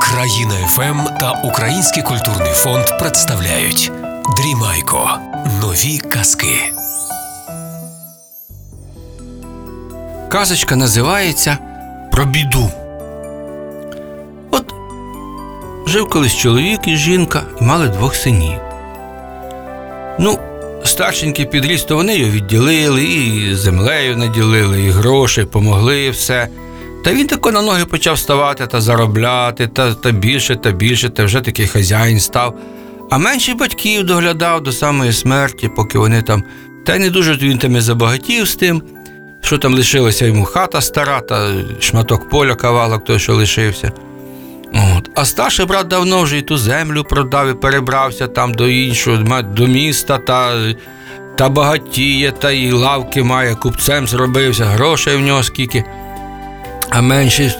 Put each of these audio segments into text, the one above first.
Країна ФМ та Український культурний фонд представляють Дрімайко. Нові казки. Казочка називається Про біду. От жив колись чоловік і жінка і мали двох синів. Ну, старшенький підріс, то вони його відділили, і землею наділили, і гроші, помогли, все. Та він тако на ноги почав ставати та заробляти, та, та більше, та більше, та вже такий хазяїн став. А менший батьків доглядав до самої смерті, поки вони там. Та й не дуже він там і забагатів з тим, що там лишилася йому хата стара, та шматок поля кавалок той, що лишився. От. А старший брат давно вже і ту землю продав і перебрався там до іншого, до міста та, та багатіє, та і лавки має, купцем зробився, грошей в нього скільки. А менше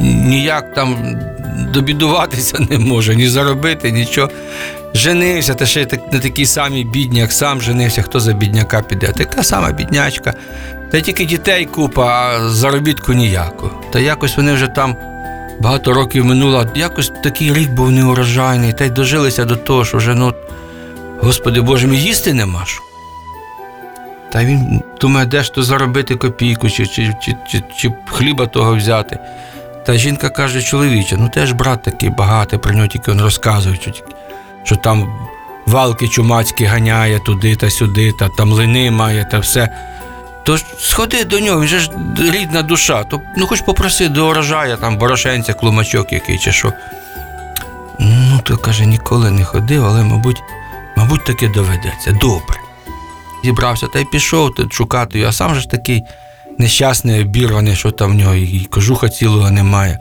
ніяк там добідуватися не може, ні заробити, нічого. Женився, та ще так, не такий самий бідні, як сам женився, хто за бідняка піде. Така сама біднячка. Та тільки дітей купа, а заробітку ніяку. Та якось вони вже там багато років минуло, якось такий рік був неурожайний, та й дожилися до того, що вже, ну, Господи Боже, мій їсти нема що. Та він думає, де ж то заробити копійку, чи, чи, чи, чи, чи хліба того взяти. Та жінка каже, чоловіче, ну теж брат такий багатий, про нього тільки він розказує, що, там валки чумацькі ганяє туди та сюди, та там лини має та все. То сходи до нього, він же ж рідна душа, то ну хоч попроси до урожая, там борошенця, клумачок який чи що. Ну, то каже, ніколи не ходив, але, мабуть, мабуть, таки доведеться. Добре. Зібрався та й пішов тут шукати його, а сам же ж такий нещасний, обірваний, що там в нього і кожуха цілого немає.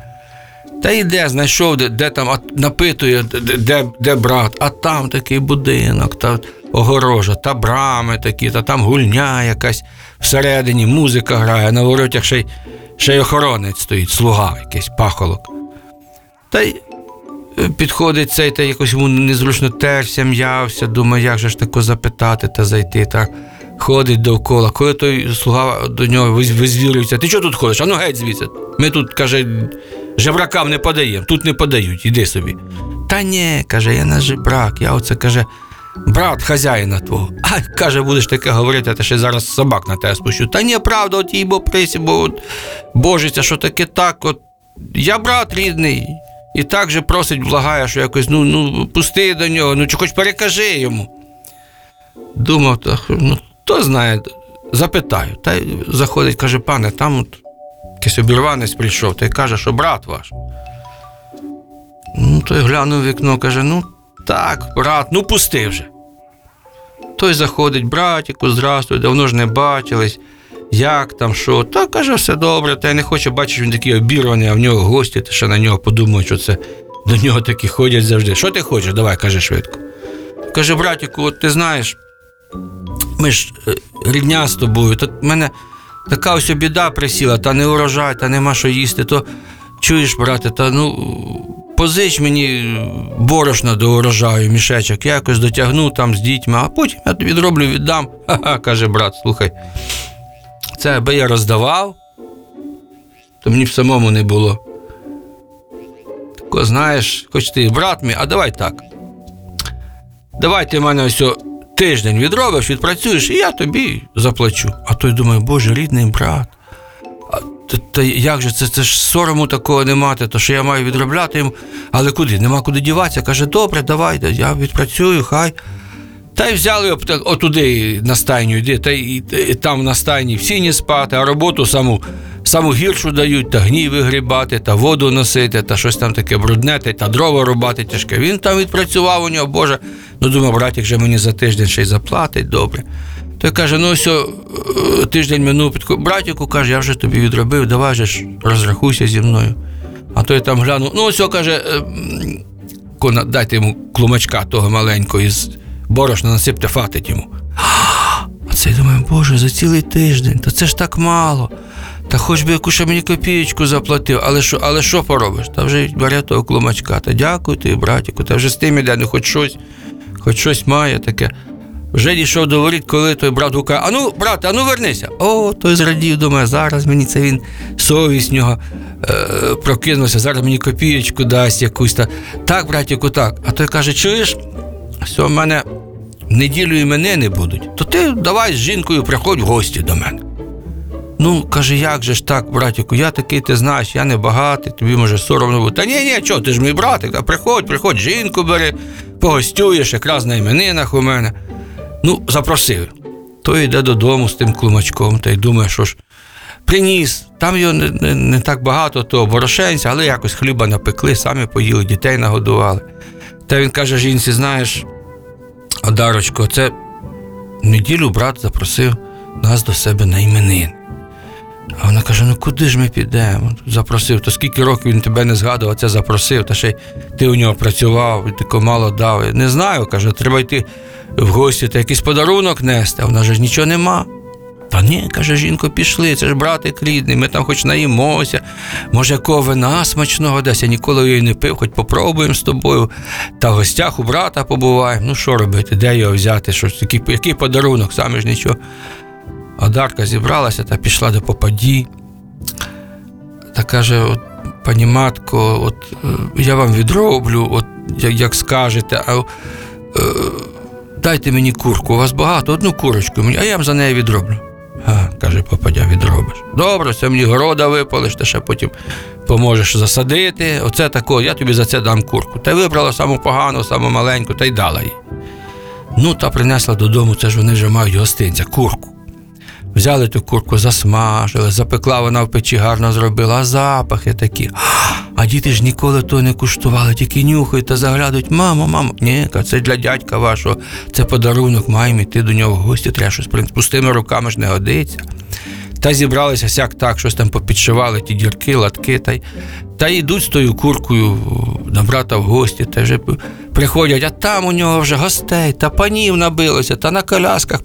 Та йде, знайшов, де, де там, а напитує, де, де, брат, а там такий будинок, та огорожа, та брами такі, та там гульня якась всередині, музика грає, на воротях ще й, ще й охоронець стоїть, слуга якийсь, пахолок. Та й підходить цей, та якось йому незручно терся, м'явся, думає, як же ж тако запитати та зайти. Та ходить довкола. Коли той слуга до нього визвірюється, ти чого тут ходиш? А ну геть звідси. Ми тут, каже, жебракам не подаємо, тут не подають, іди собі. Та ні, каже, я не жебрак, я оце каже, брат хазяїна твого. А каже, будеш таке говорити, а ти ще зараз собак на тебе спущу. Та ні, правда, от їй бо присі, бо от божиться, що таке так, от я брат рідний. І так же просить, благає, що якось, ну, ну, пусти до нього, ну чи хоч перекажи йому. Думав, та, ну, хто знає, запитаю. Та й заходить, каже, пане, там от якийсь обірванець прийшов, та й каже, що брат ваш. Ну, той глянув в вікно, каже: ну так, брат, ну пусти вже. Той заходить, братіку, здрастуй, давно ж не бачились. Як там, що? Та каже, все добре, та й не хоче бачиш, він такий обірваний, а в нього гості, та ще на нього подумають, що це до нього такі ходять завжди. Що ти хочеш? Давай, каже швидко. Каже, братіку, от ти знаєш, ми ж е, рідня з тобою, то в мене така ось біда присіла, та не урожай, та нема що їсти, то чуєш, брате, та ну позич мені борошна до урожаю, мішечок, я якось дотягну там з дітьми, а потім я тобі відроблю, віддам. Ха-ха, каже брат, слухай. Це аби я роздавав, то мені б самому не було. Тако, знаєш, хоч ти брат мій, а давай так. Давай ти в мене ось тиждень відробиш, відпрацюєш, і я тобі заплачу. А той думає, боже, рідний брат. А, та, та як же це, це ж сорому такого не мати, то що я маю відробляти йому, але куди? Нема куди діватися. Каже, добре, давай, я відпрацюю, хай. Та й взяли отуди на стайню, йди, та й там на стайні в сіні спати, а роботу саму, саму гіршу дають, та гній вигрібати, та воду носити, та щось там таке брудне, та, дрова рубати тяжке. Він там відпрацював у нього, Боже. Ну, думав, братик вже мені за тиждень ще й заплатить, добре. Той каже: ну ось е, тиждень минув, підко- братику каже, я вже тобі відробив, давай же ж розрахуйся зі мною. А той там глянув, ну ось каже, е, дайте йому клумачка того маленького із борошна насипте фатить йому. А цей думає, боже, за цілий тиждень, то це ж так мало. Та хоч би яку ще мені копієчку заплатив, але що, але що поробиш? Та вже бере того клумачка. Та дякую тобі, братіку, та вже з тим іде, ну хоч щось, хоч щось має таке. Вже дійшов до воріт, коли той брат гукає, а ну, брате, а ну вернися. О, той зрадів, думає, зараз мені це він совість нього е, прокинувся, зараз мені копієчку дасть якусь та. Так, братіку, так. А той каже: чуєш, що в мене неділю іменини будуть, то ти давай з жінкою приходь в гості до мене. Ну, каже, як же ж так, братіку, я такий, ти знаєш, я не багатий, тобі може соромно буде. Та ні, ні, чого, ти ж мій братик, та приходь, приходь, жінку бери, погостюєш, якраз на іменинах у мене. Ну, запросив. Той йде додому з тим клумачком та й думає, що ж, приніс. Там його не, не, не так багато, того борошенця, але якось хліба напекли, самі поїли, дітей нагодували. Та він каже жінці: знаєш, Одарочко, це в неділю брат запросив нас до себе на іменини. А вона каже: ну куди ж ми підемо? Запросив, то скільки років він тебе не згадував, це запросив, та ще ти у нього працював, і тако мало дав. Не знаю, каже, треба йти в гості та якийсь подарунок нести, а вона ж нічого нема. Та ні, каже, жінко, пішли, це ж братик рідний, ми там хоч наїмося, може, якого вина смачного десь, я ніколи її не пив, хоч попробуємо з тобою. Та в гостях у брата побуваємо. Ну що робити, де його взяти? Що, який, який подарунок, саме ж нічого. А Дарка зібралася та пішла до попаді. Та каже: от, пані матко, от е, я вам відроблю, от як, як скажете, а е, дайте мені курку, у вас багато, одну курочку мені, а я вам за неї відроблю. А, каже попадя, відробиш. Добре, це мені города випалиш, та ще потім поможеш засадити. Оце тако, я тобі за це дам курку. Та вибрала саму погану, саму маленьку, та й дала їй. Ну, та принесла додому, це ж вони вже мають гостинця, курку. Взяли ту курку, засмажили, запекла вона в печі, гарно зробила, а запахи такі. А діти ж ніколи того не куштували, тільки нюхають та заглядують. Мамо, мамо, ні, це для дядька вашого, це подарунок, маємо йти до нього в гості, треба щось принести. Пустими руками ж не годиться. Та зібралися всяк так, щось там попідшивали, ті дірки, латки, та й, та йдуть з тою куркою до брата в гості, та вже приходять, а там у нього вже гостей, та панів набилося, та на колясках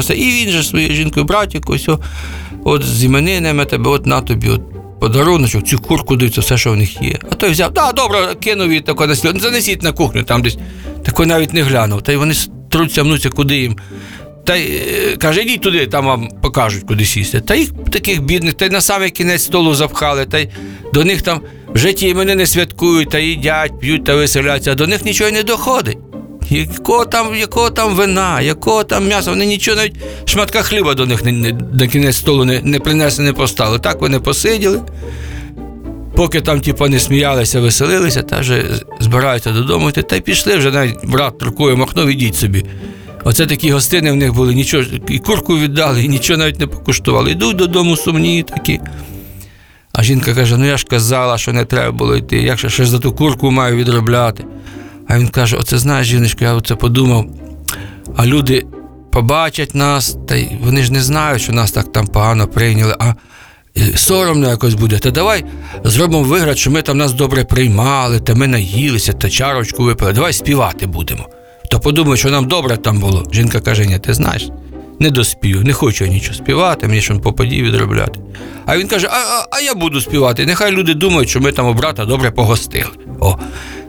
все. І він же своєю жінкою, братіку, все, от з іменинами тебе, от на тобі, от подаруночок, цю курку дивиться, все, що в них є. А той взяв, да, добре, кинув її тако на стіл, «Ну, занесіть на кухню, там десь тако навіть не глянув. Та й вони труться, мнуться, куди їм. Та й е, каже, ідіть туди, там вам покажуть, куди сісти. Та їх таких бідних, та й на самий кінець столу запхали, та й до них там вже ті іменини святкують, та їдять, п'ють та веселяться, а до них нічого не доходить. Якого там, якого там вина, якого там м'яса, вони нічого навіть шматка хліба до них не, не, на кінець столу не, не принесли, не поставили. Так вони посиділи. Поки там, типу, не сміялися, веселилися, та вже збираються додому та й пішли вже навіть брат рукою махнув, ідіть собі. Оце такі гостини в них були, нічого, і курку віддали, і нічого навіть не покуштували. Йдуть додому сумні такі. А жінка каже: ну я ж казала, що не треба було йти, як ще ж за ту курку маю відробляти. А він каже: оце знаєш, жіночко, я оце подумав, а люди побачать нас, та й вони ж не знають, що нас так там погано прийняли, а соромно якось буде. Та давай зробимо вигляд, що ми там нас добре приймали, та ми наїлися, та чарочку випили. Давай співати будемо. То подумай, що нам добре там було. Жінка каже: ні, ти знаєш, не доспію, не хочу я нічого співати, мені що попаді відробляти. А він каже: а, а, а я буду співати. Нехай люди думають, що ми там у брата добре погостили. О.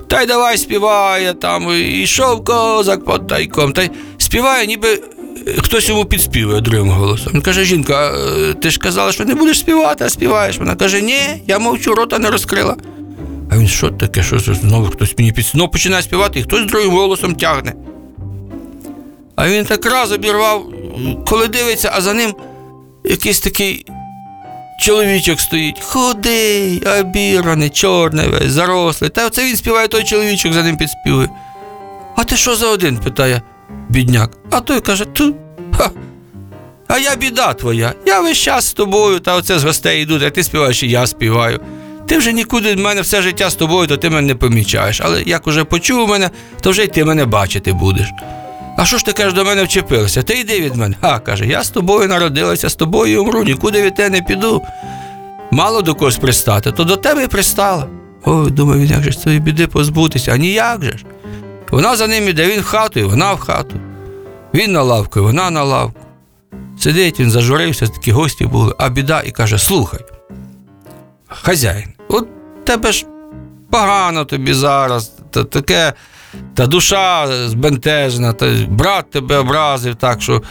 Та й давай співає там, і йшов козак под тайком. Та й співає, ніби е, хтось йому підспівує другим голосом. Він каже: жінка, е, ти ж казала, що не будеш співати, а співаєш. Вона каже, ні, я мовчу, рота не розкрила. А він що таке, що знову хтось мені під знову починає співати, і хтось другим голосом тягне. А він так раз обірвав, коли дивиться, а за ним якийсь такий чоловічок стоїть, худий, обіраний, чорний весь, зарослий. Та оце він співає, той чоловічок за ним підспівує. А ти що за один? питає бідняк. А той каже: ту. Ха. А я біда твоя. Я весь час з тобою, та оце з гостей йдуть, а ти співаєш, і я співаю. Ти вже нікуди в мене все життя з тобою, то ти мене не помічаєш. Але як уже почув мене, то вже й ти мене бачити будеш. А що ж ти кажеш, до мене вчепилася? Ти йди від мене. А, каже, я з тобою народилася, з тобою умру, нікуди від тебе не піду. Мало до когось пристати, то до тебе і пристала. Ой, думаю, він як же ж цієї біди позбутися, а ніяк же ж. Вона за ним іде, він в хату, і вона в хату. Він на лавку, і вона на лавку. Сидить, він зажурився, такі гості були, а біда і каже: слухай, хазяїн, от тебе ж погано тобі зараз, та таке, та душа збентежена, та брат тебе образив, так що.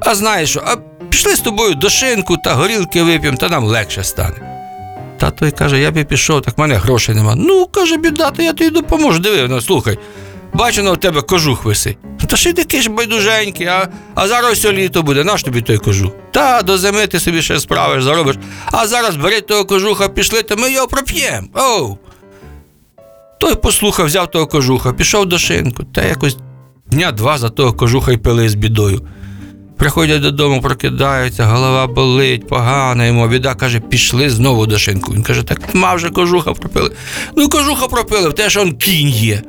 А знаєш що, а пішли з тобою до шинку та горілки вип'ємо, та нам легше стане. Та той каже, я би пішов, так в мене грошей нема. Ну, каже, біда, то я тобі допоможу. Диви, ну, слухай. Бачу, на тебе кожух висить. Та ще такий ж байдуженький, а, а зараз все літо буде, наш тобі той кожух. Та до зими ти собі ще справиш, заробиш. А зараз бери того кожуха, пішли, то ми його проп'ємо. Оу. Той послухав, взяв того кожуха, пішов до шинку, та якось дня два за того кожуха й пили з бідою. Приходять додому, прокидаються, голова болить, погано йому. Біда каже, пішли знову до шинку. Він каже, так ма вже кожуха пропили. Ну, кожуха пропили, в те, що он кінь є.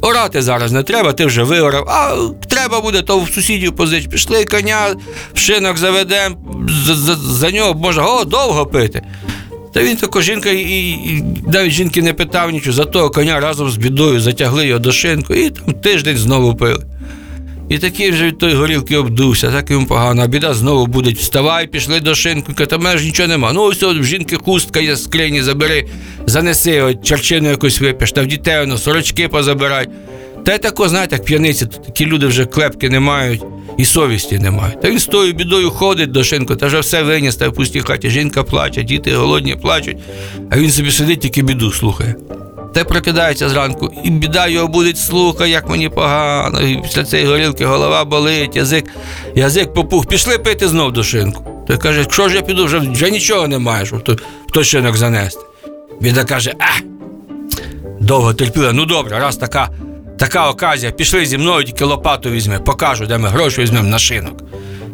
Орати зараз не треба, ти вже виорав. А треба буде, то в сусідів позич. Пішли коня, в шинок заведемо, за, за, за нього можна о, довго пити. Та він тако жінка і, і навіть жінки не питав нічого, за того коня разом з бідою затягли його до шинку і там тиждень знову пили. І такий вже від тої горілки обдувся, так йому погано. А біда знову буде. Вставай, пішли до шинку. Каже, в мене ж нічого нема. Ну, ось в жінки хустка є скрині, забери, занеси, от черчину якусь вип'єш, та в дітей воно сорочки позабирай. Та й тако, знаєте, як п'яниці, то такі люди вже клепки не мають і совісті не мають. Та він з тою бідою ходить до шинку, та вже все виніс, та в пустій хаті. Жінка плаче, діти голодні плачуть, а він собі сидить, тільки біду слухає. Та й прокидається зранку, і біда його буде слухає, як мені погано. І після цієї горілки голова болить, язик, язик попух. Пішли пити знов до шинку. Той каже, що ж я піду, вже, вже нічого немає, щоб в той, той шинок занести. Біда каже, а, довго терпіла, ну добре, раз така, така оказія, пішли зі мною, тільки лопату візьме, покажу, де ми гроші візьмемо на шинок.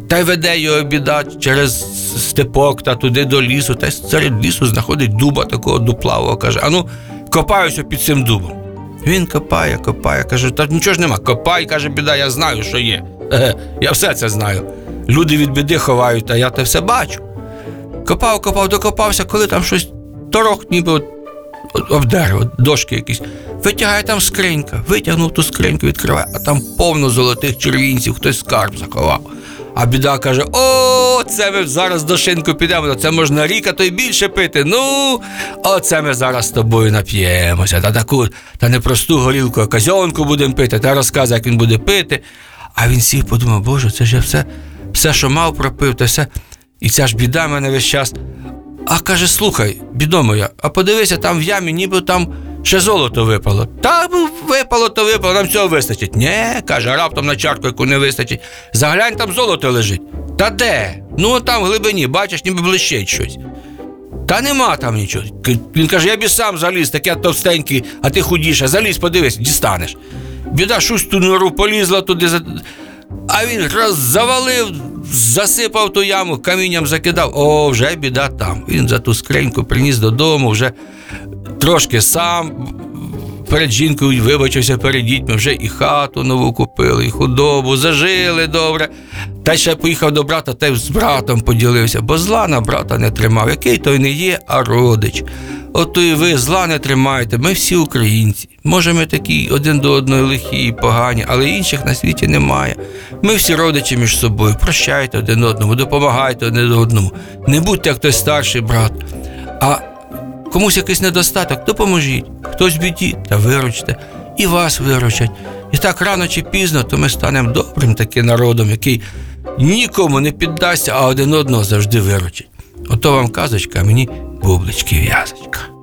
Та й веде його біда через степок та туди до лісу, та й серед лісу знаходить дуба такого дуплавого. Каже: ану, копаюся під цим дубом. Він копає, копає, каже, та нічого ж нема. Копай, каже, біда, я знаю, що є. Я все це знаю. Люди від біди ховають, а я те все бачу. Копав, копав, докопався, коли там щось торох, ніби от, об дерево, дошки якісь. Витягає там скринька, витягнув ту скриньку, відкриває, а там повно золотих червінців, хтось скарб заховав. А біда каже: О, це ми зараз до шинку підемо, це можна рік, а то й більше пити. Ну, оце ми зараз з тобою нап'ємося. Та таку, та не просту горілку, а казьонку будемо пити, та розказує, як він буде пити. А він сів подумав, Боже, це ж я все, все, що мав, пропив, та все. І ця ж біда мене весь час. А каже, слухай, бідо моя, а подивися, там в ямі, ніби там ще золото випало. Та випало, то випало, нам цього вистачить. Нє, каже, раптом на чарку яку не вистачить. Заглянь, там золото лежить. Та де? Ну там в глибині, бачиш, ніби блищить щось. Та нема там нічого. Він каже, я б сам заліз, таке товстенький, а ти худіше. Залізь, подивись, дістанеш. Біда, щось ту нору полізла туди. А він раз завалив, засипав ту яму, камінням закидав. О, вже біда там. Він за ту скриньку приніс додому, вже трошки сам перед жінкою вибачився перед дітьми, вже і хату нову купили, і худобу, зажили добре. Та ще поїхав до брата, та й з братом поділився, бо зла на брата не тримав. Який той не є, а родич. Ото і ви зла не тримаєте, ми всі українці. Може, ми такі один до одного лихі і погані, але інших на світі немає. Ми всі родичі між собою. Прощайте один одному, допомагайте один одному. Не будьте як той старший брат. А комусь якийсь недостаток, допоможіть. Хтось в біді, та виручте, і вас виручать. І так рано чи пізно, то ми станемо добрим таким народом, який нікому не піддасться, а один одного завжди виручить. Ото вам казочка, а мені бублички в'язочка.